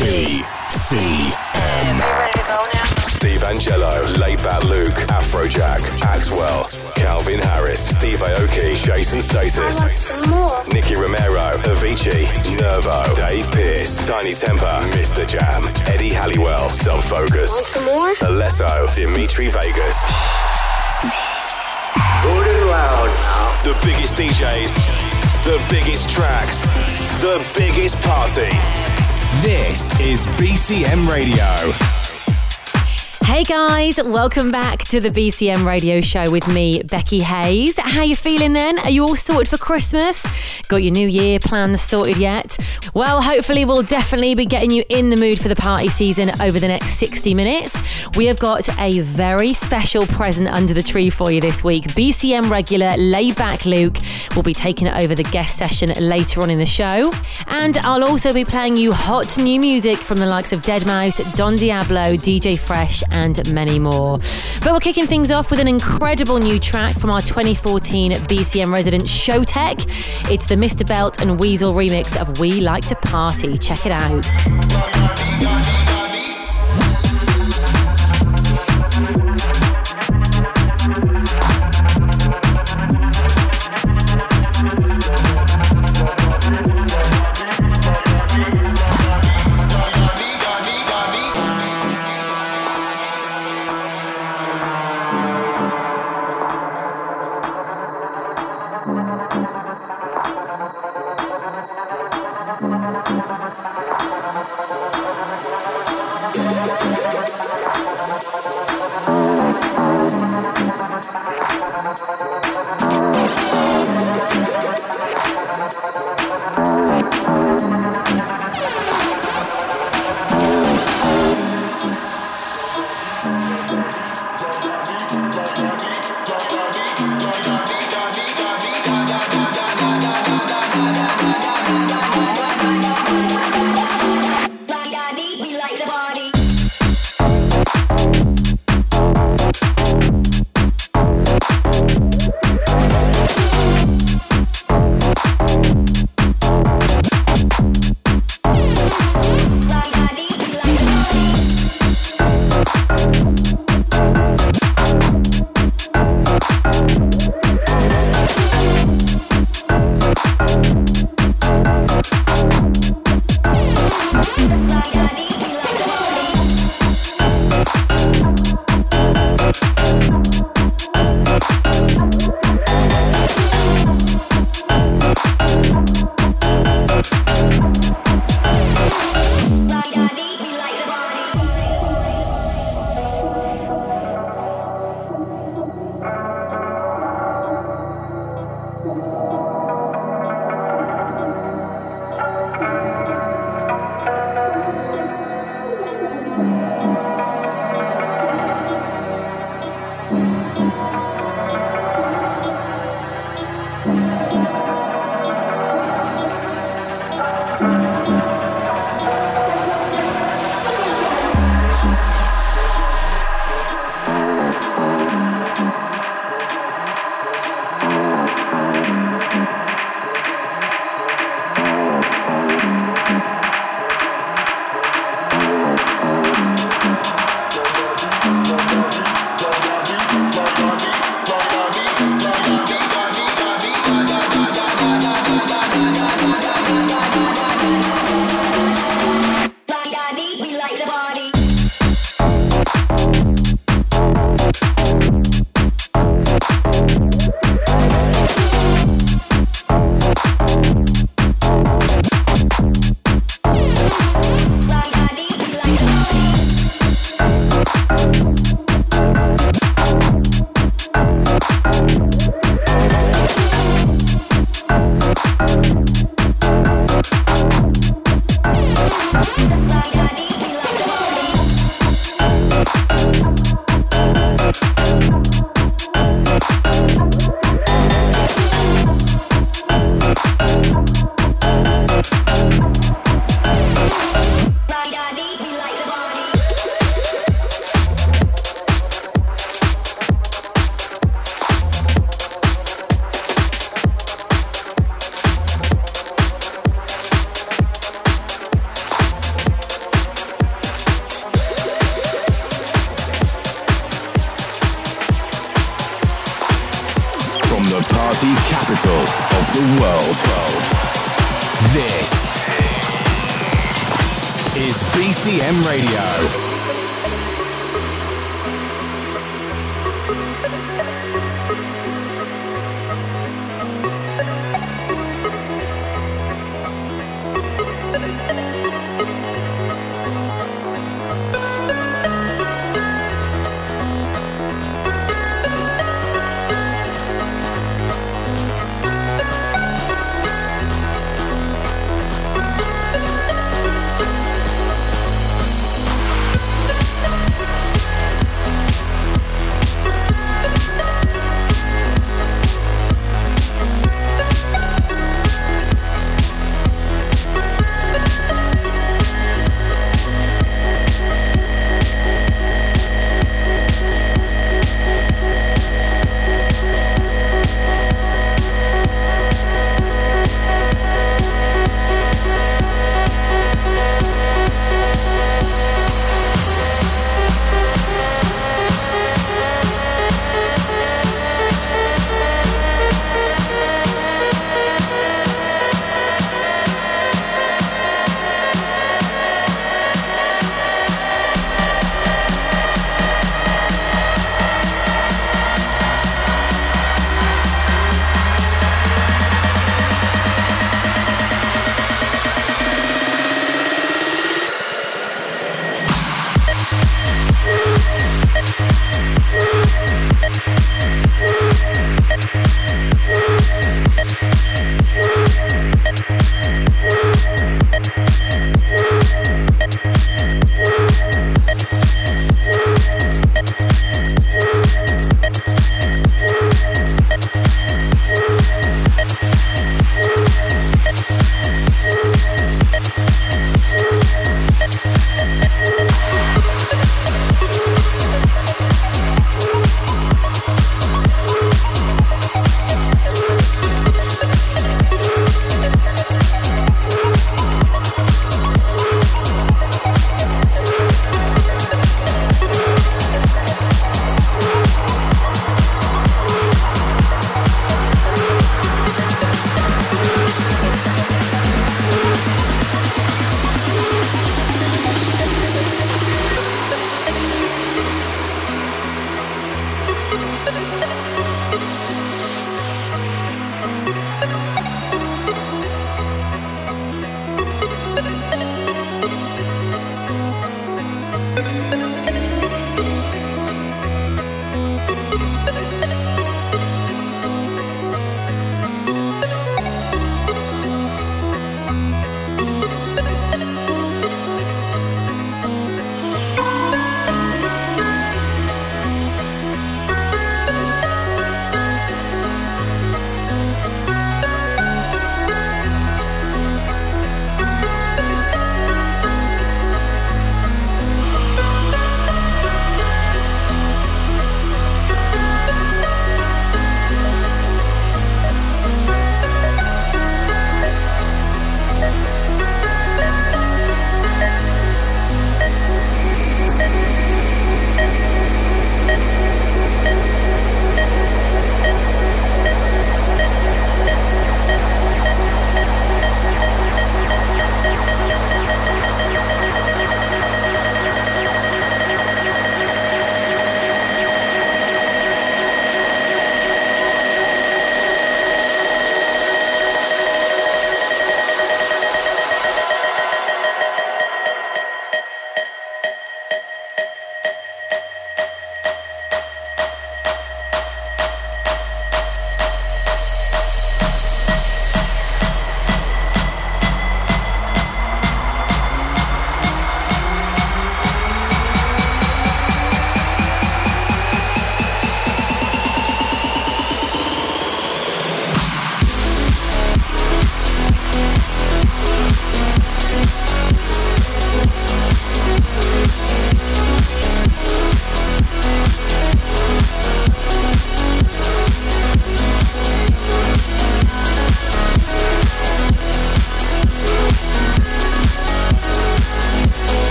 BCM. Ready to go now? Steve Angello, Late Bat Luke, Afrojack, Axwell, Calvin Harris, Steve Aoki, Jason Status, Some more. Nicky Romero, Avicii, Nervo, Dave Pearce, Tinie Tempah, Mr. Jam, Eddie Halliwell, Some Focus, Want some? Alesso, Dimitri Vegas. Good and loud now. The biggest DJs, the biggest tracks, the biggest party. This is BCM Radio. Hey guys, welcome back to the BCM radio show with me, Becky Hayes. How you feeling then? Are you all sorted for Christmas? Got your new year plans sorted yet? Well, hopefully we'll definitely be getting you in the mood for the party season over the next 60 minutes. We have got a very special present under the tree for you this week. BCM regular Laidback Luke will be taking over the guest session later on in the show. And I'll also be playing you hot new music from the likes of Deadmau5, Don Diablo, DJ Fresh, and many more. But we're kicking things off with an incredible new track from our 2014 BCM resident Showtek. It's the Mr. Belt and Wezol remix of We Like to Party. Check it out.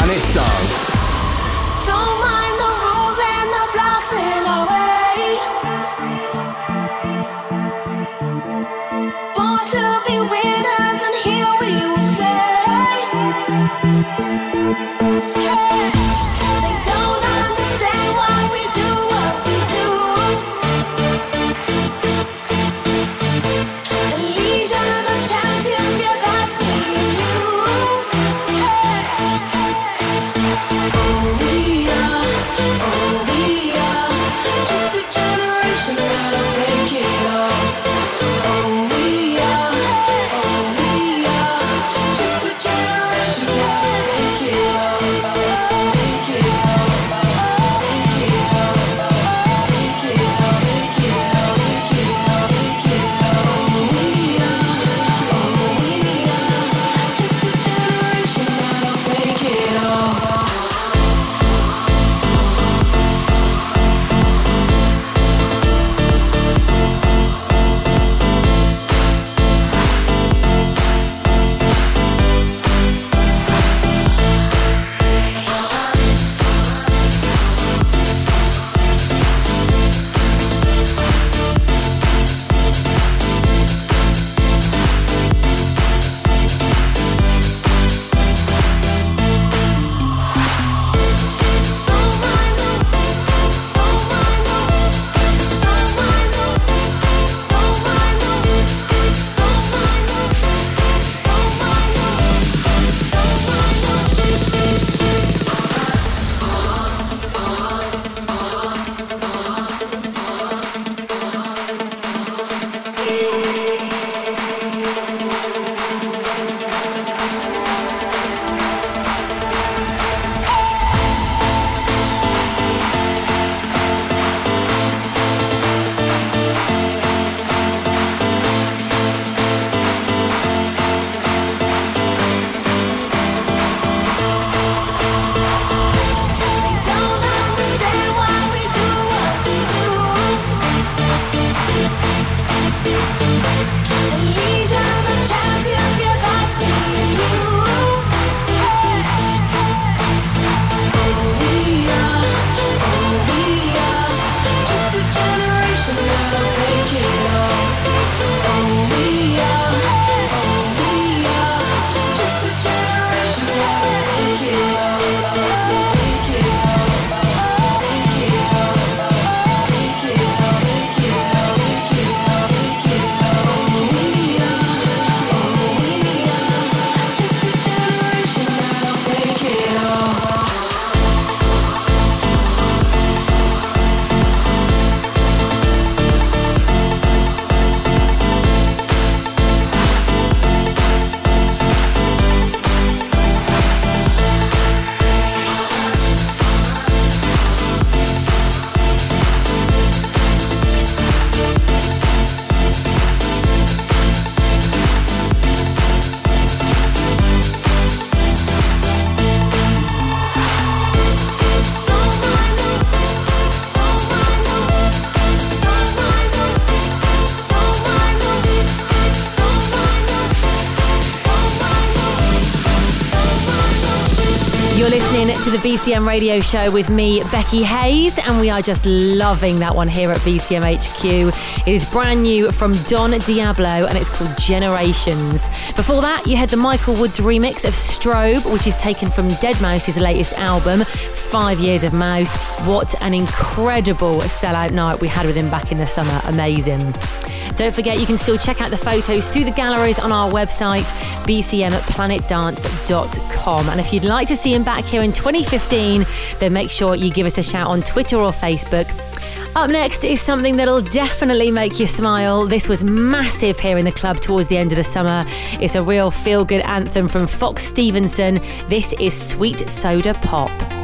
Planet Dance. To the BCM radio show with me, Becky Hayes, and we are just loving that one here at BCM HQ. It is brand new from Don Diablo and it's called Generations. Before that, you had the Michael Woods remix of Strobe, which is taken from Deadmau5's latest album, Five Years of Mau5. What an incredible sellout night we had with him back in the summer. Amazing. Don't forget, you can still check out the photos through the galleries on our website, bcmplanetdance.com. And if you'd like to see him back here in 2015, then make sure you give us a shout on Twitter or Facebook. Up next is something that'll definitely make you smile. This was massive here in the club towards the end of the summer. It's a real feel good anthem from Fox Stevenson. This is Sweet Soda Pop.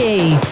B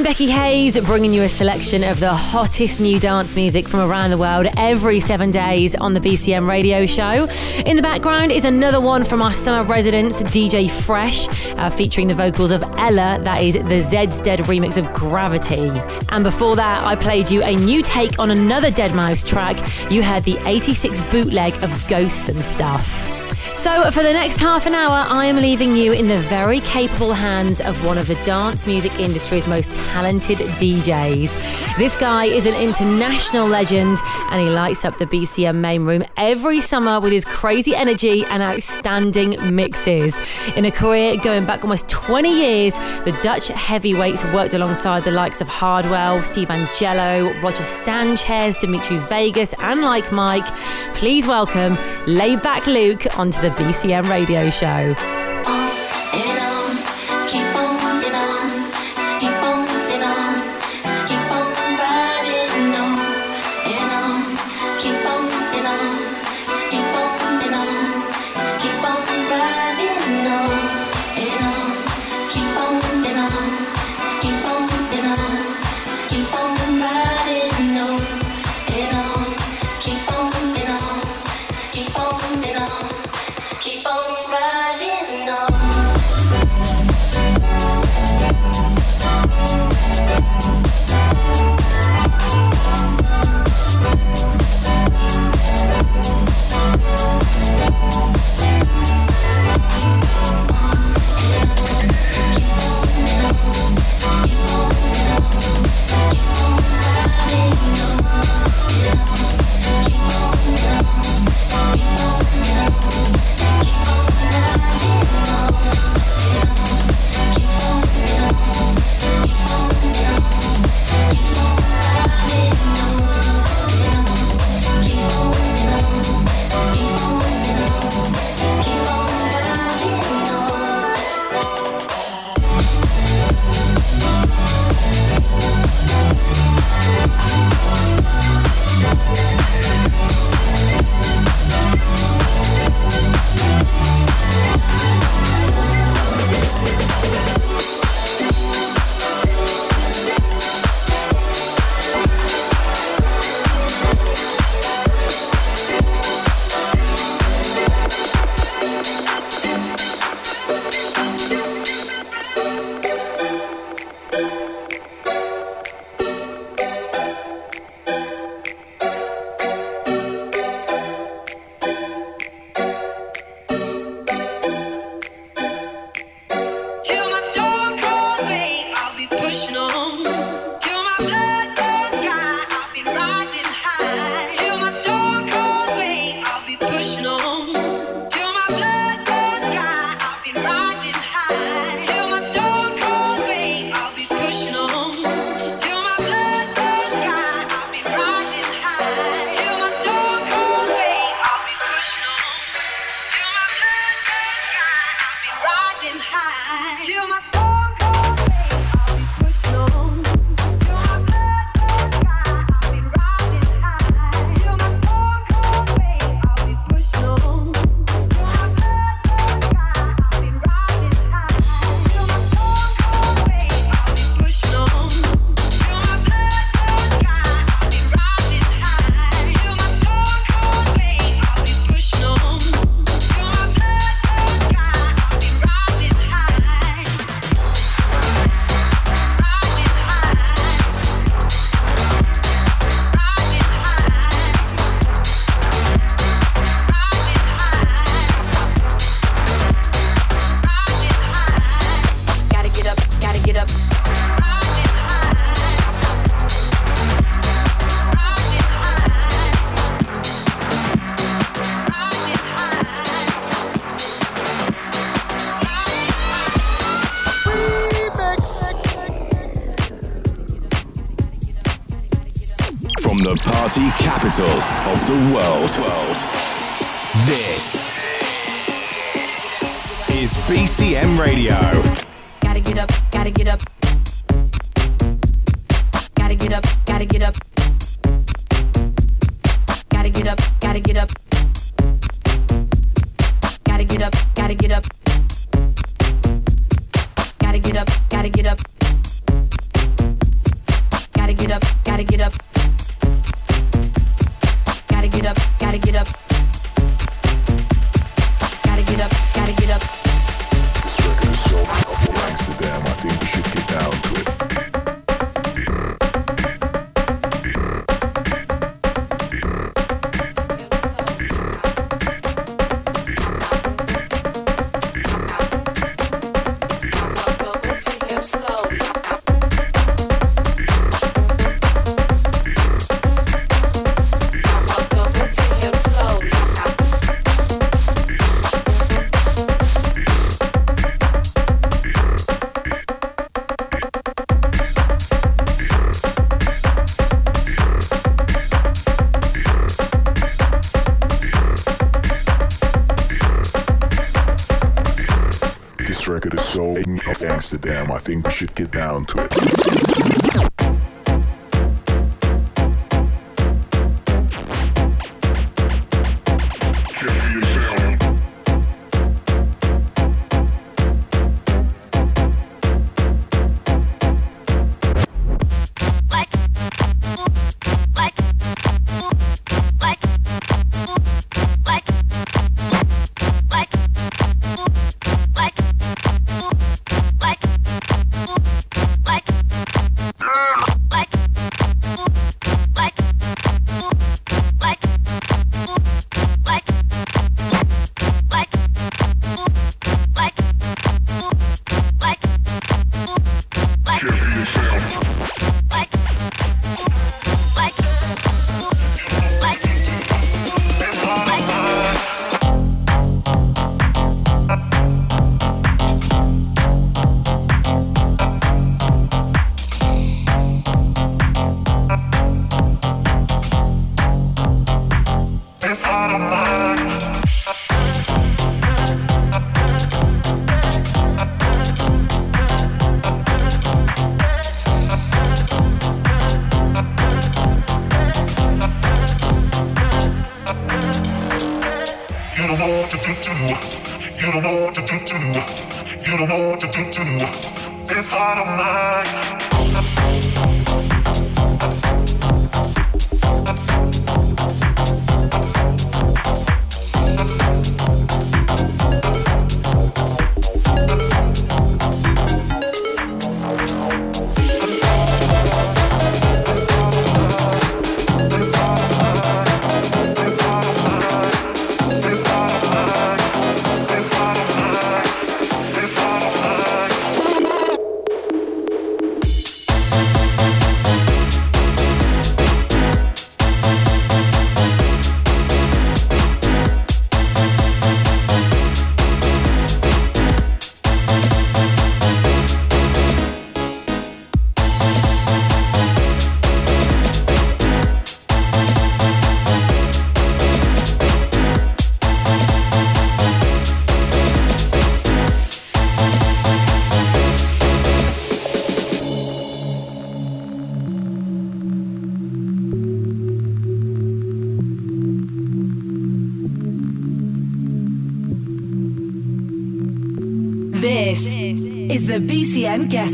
I'm Becky Hayes, bringing you a selection of the hottest new dance music from around the world every seven days on the BCM radio show. In the background is another one from our summer residents, DJ Fresh, uh, featuring the vocals of Ella, that is the Zeds Dead remix of Gravity. And before that, I played you a new take on another Deadmau5 track. You heard the 86 bootleg of Ghosts and Stuff. So, for the next half an hour, I am leaving you in the very capable hands of one of the dance music industry's most talented DJs. This guy is an international legend and he lights up the BCM main room every summer with his crazy energy and outstanding mixes. In a career going back almost 20 years, the Dutch heavyweights worked alongside the likes of Hardwell, Steve Angello, Roger Sanchez, Dimitri Vegas, and Like Mike. Please welcome Laidback Luke onto the BCM radio show. Capital of the world. This is BCM Radio. Gotta get up, gotta get up. damn, I think we should get down to it. You don't know what to do to. You don't know what to do to. This heart of mine. PM guest.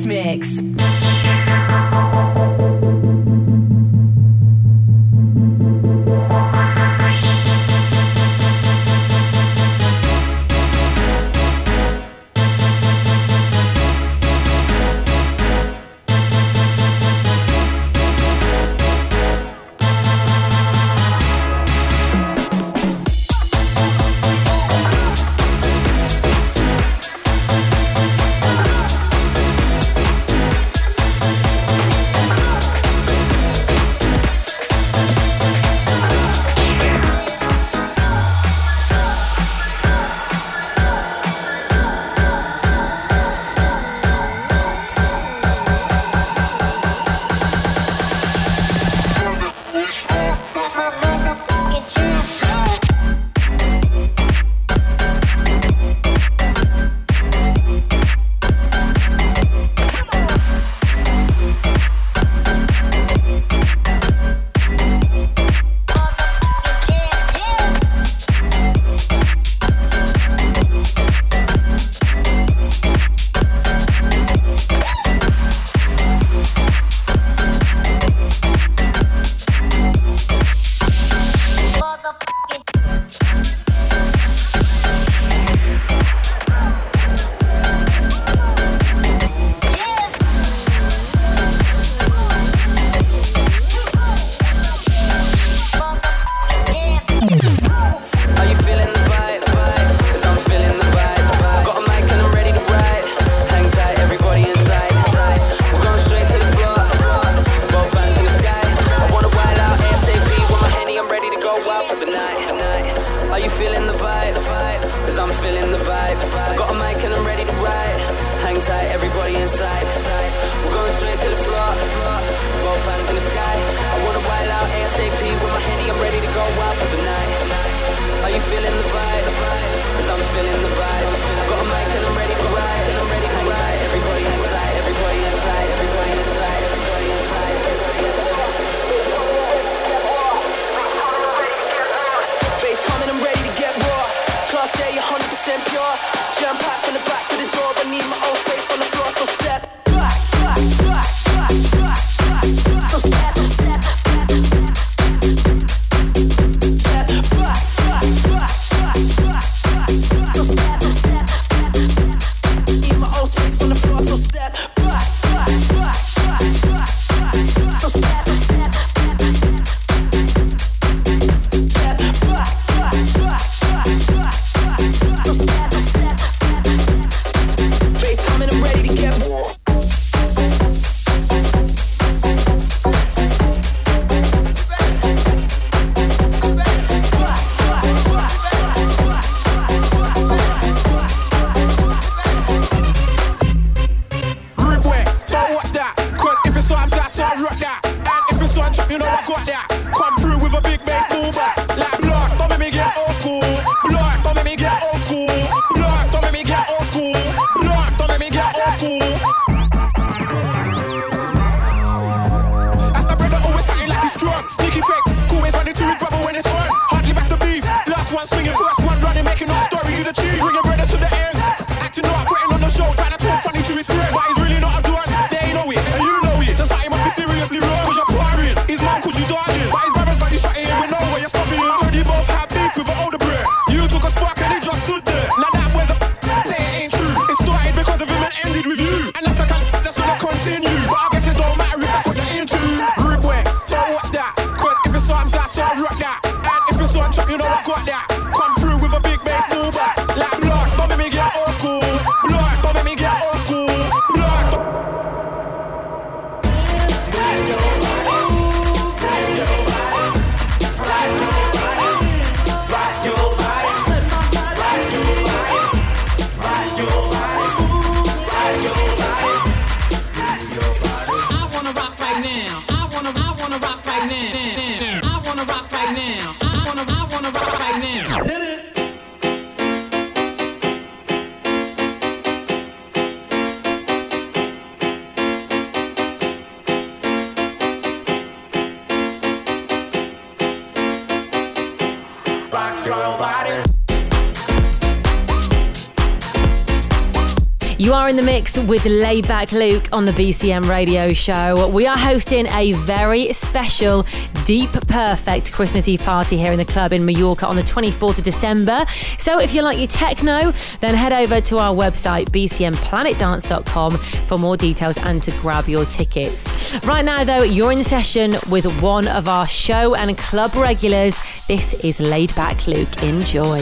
are in the mix with Laidback Luke on the BCM radio show. We are hosting a very special Deep Perfect Christmas Eve party here in the club in Mallorca on the 24th of December. So if you like your techno, then head over to our website, bcmplanetdance.com, for more details and to grab your tickets. Right now, though, you're in session with one of our show and club regulars. This is laidback Luke. Enjoy.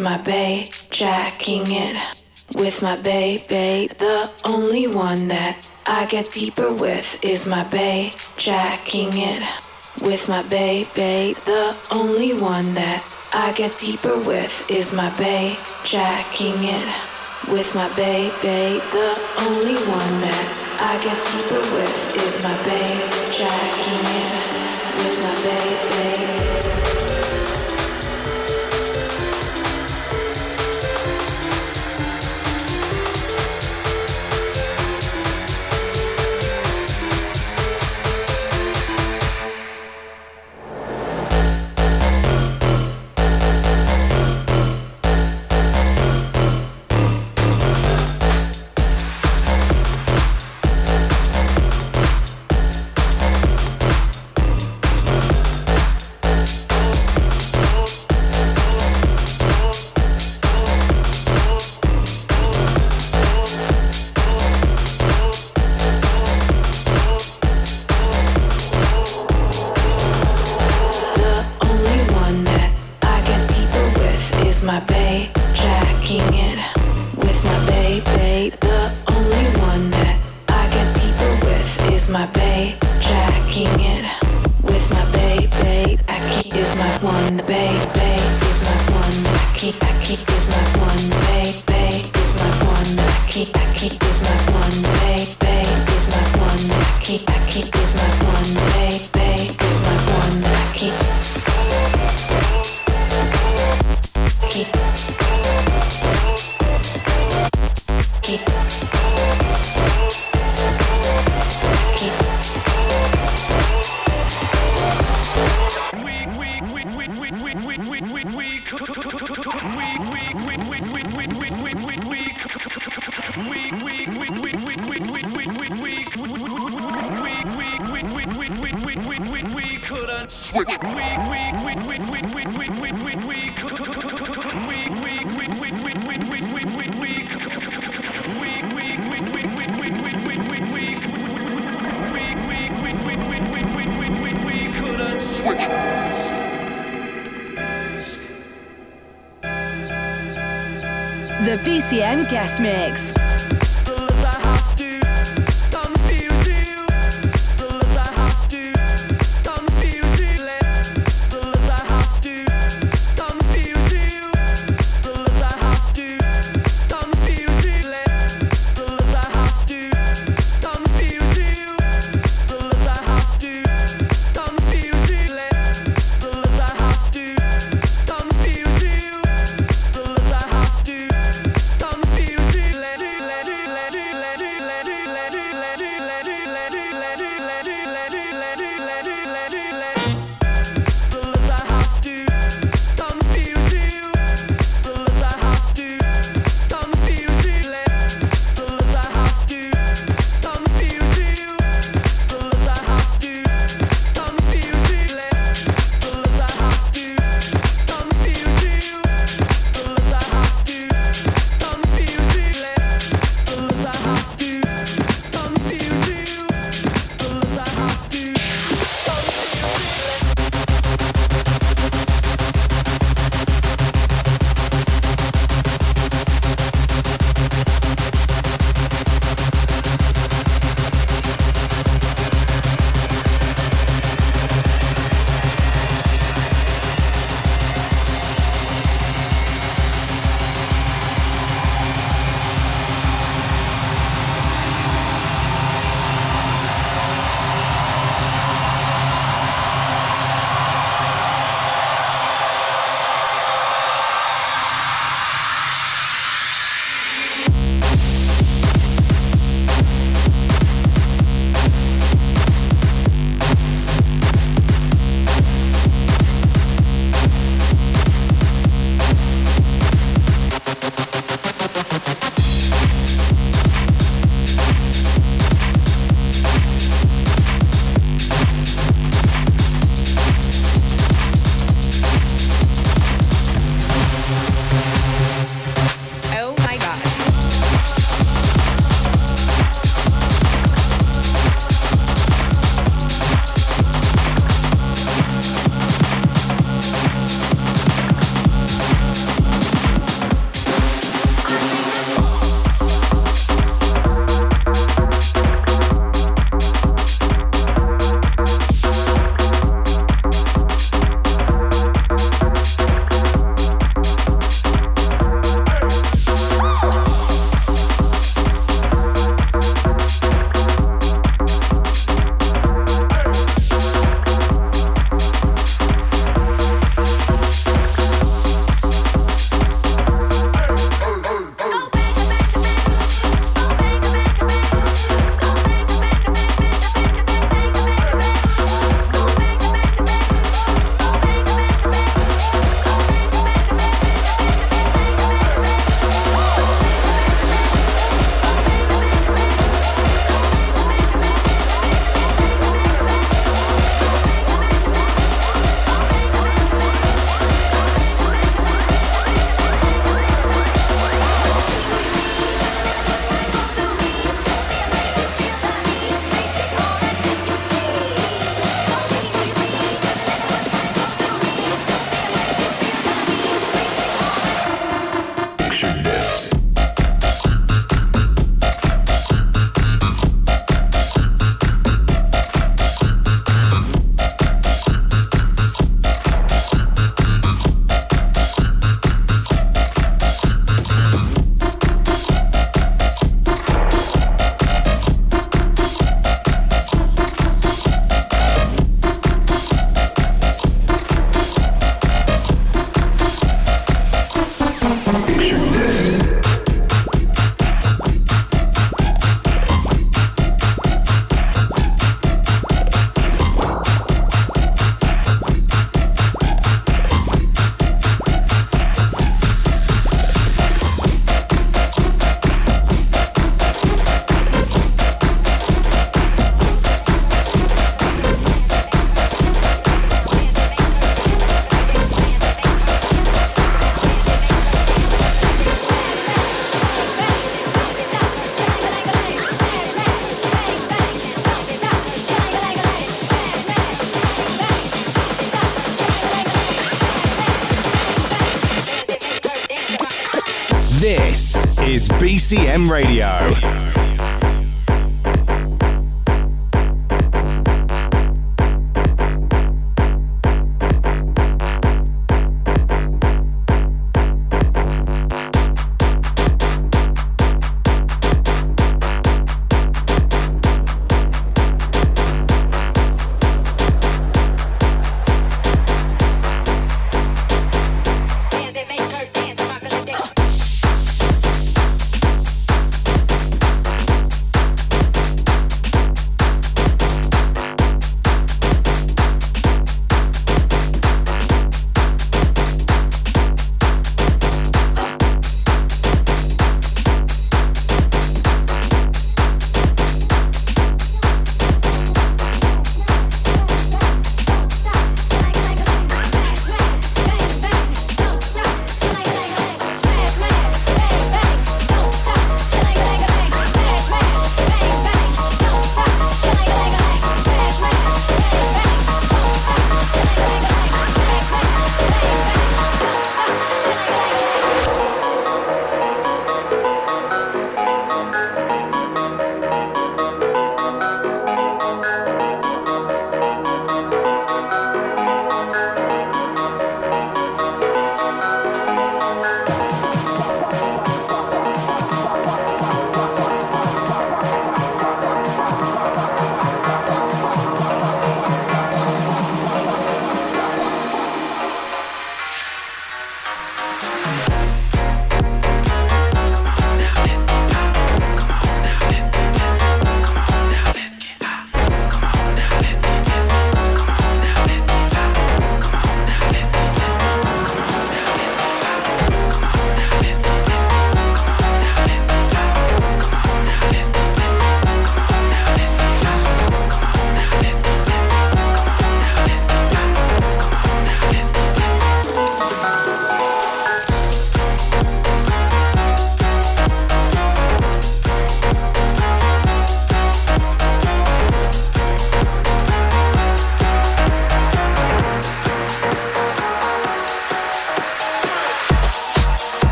My bay, jacking it with my baby. The only one that I get deeper with is my bay, jacking it with my baby. The only one that I get deeper with is my bay, jacking it with my baby. The only one that I get deeper with is my bay, jacking it with my baby. The BCM Radio.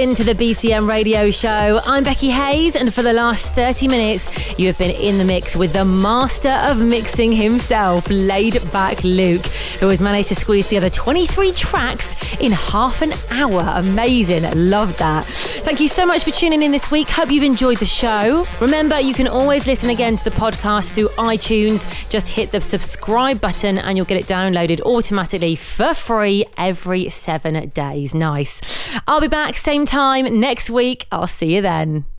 Into the BCM radio show. I'm Becky Hayes, and for the last 30 minutes, you have been in the mix with the master of mixing himself, Laid Back Luke, who has managed to squeeze together 23 tracks in half an hour. Amazing. Love that. Thank you so much for tuning in this week. Hope you've enjoyed the show. Remember, you can always listen again to the podcast through iTunes. Just hit the subscribe button and you'll get it downloaded automatically for free every seven days. Nice. I'll be back same time next week. I'll see you then.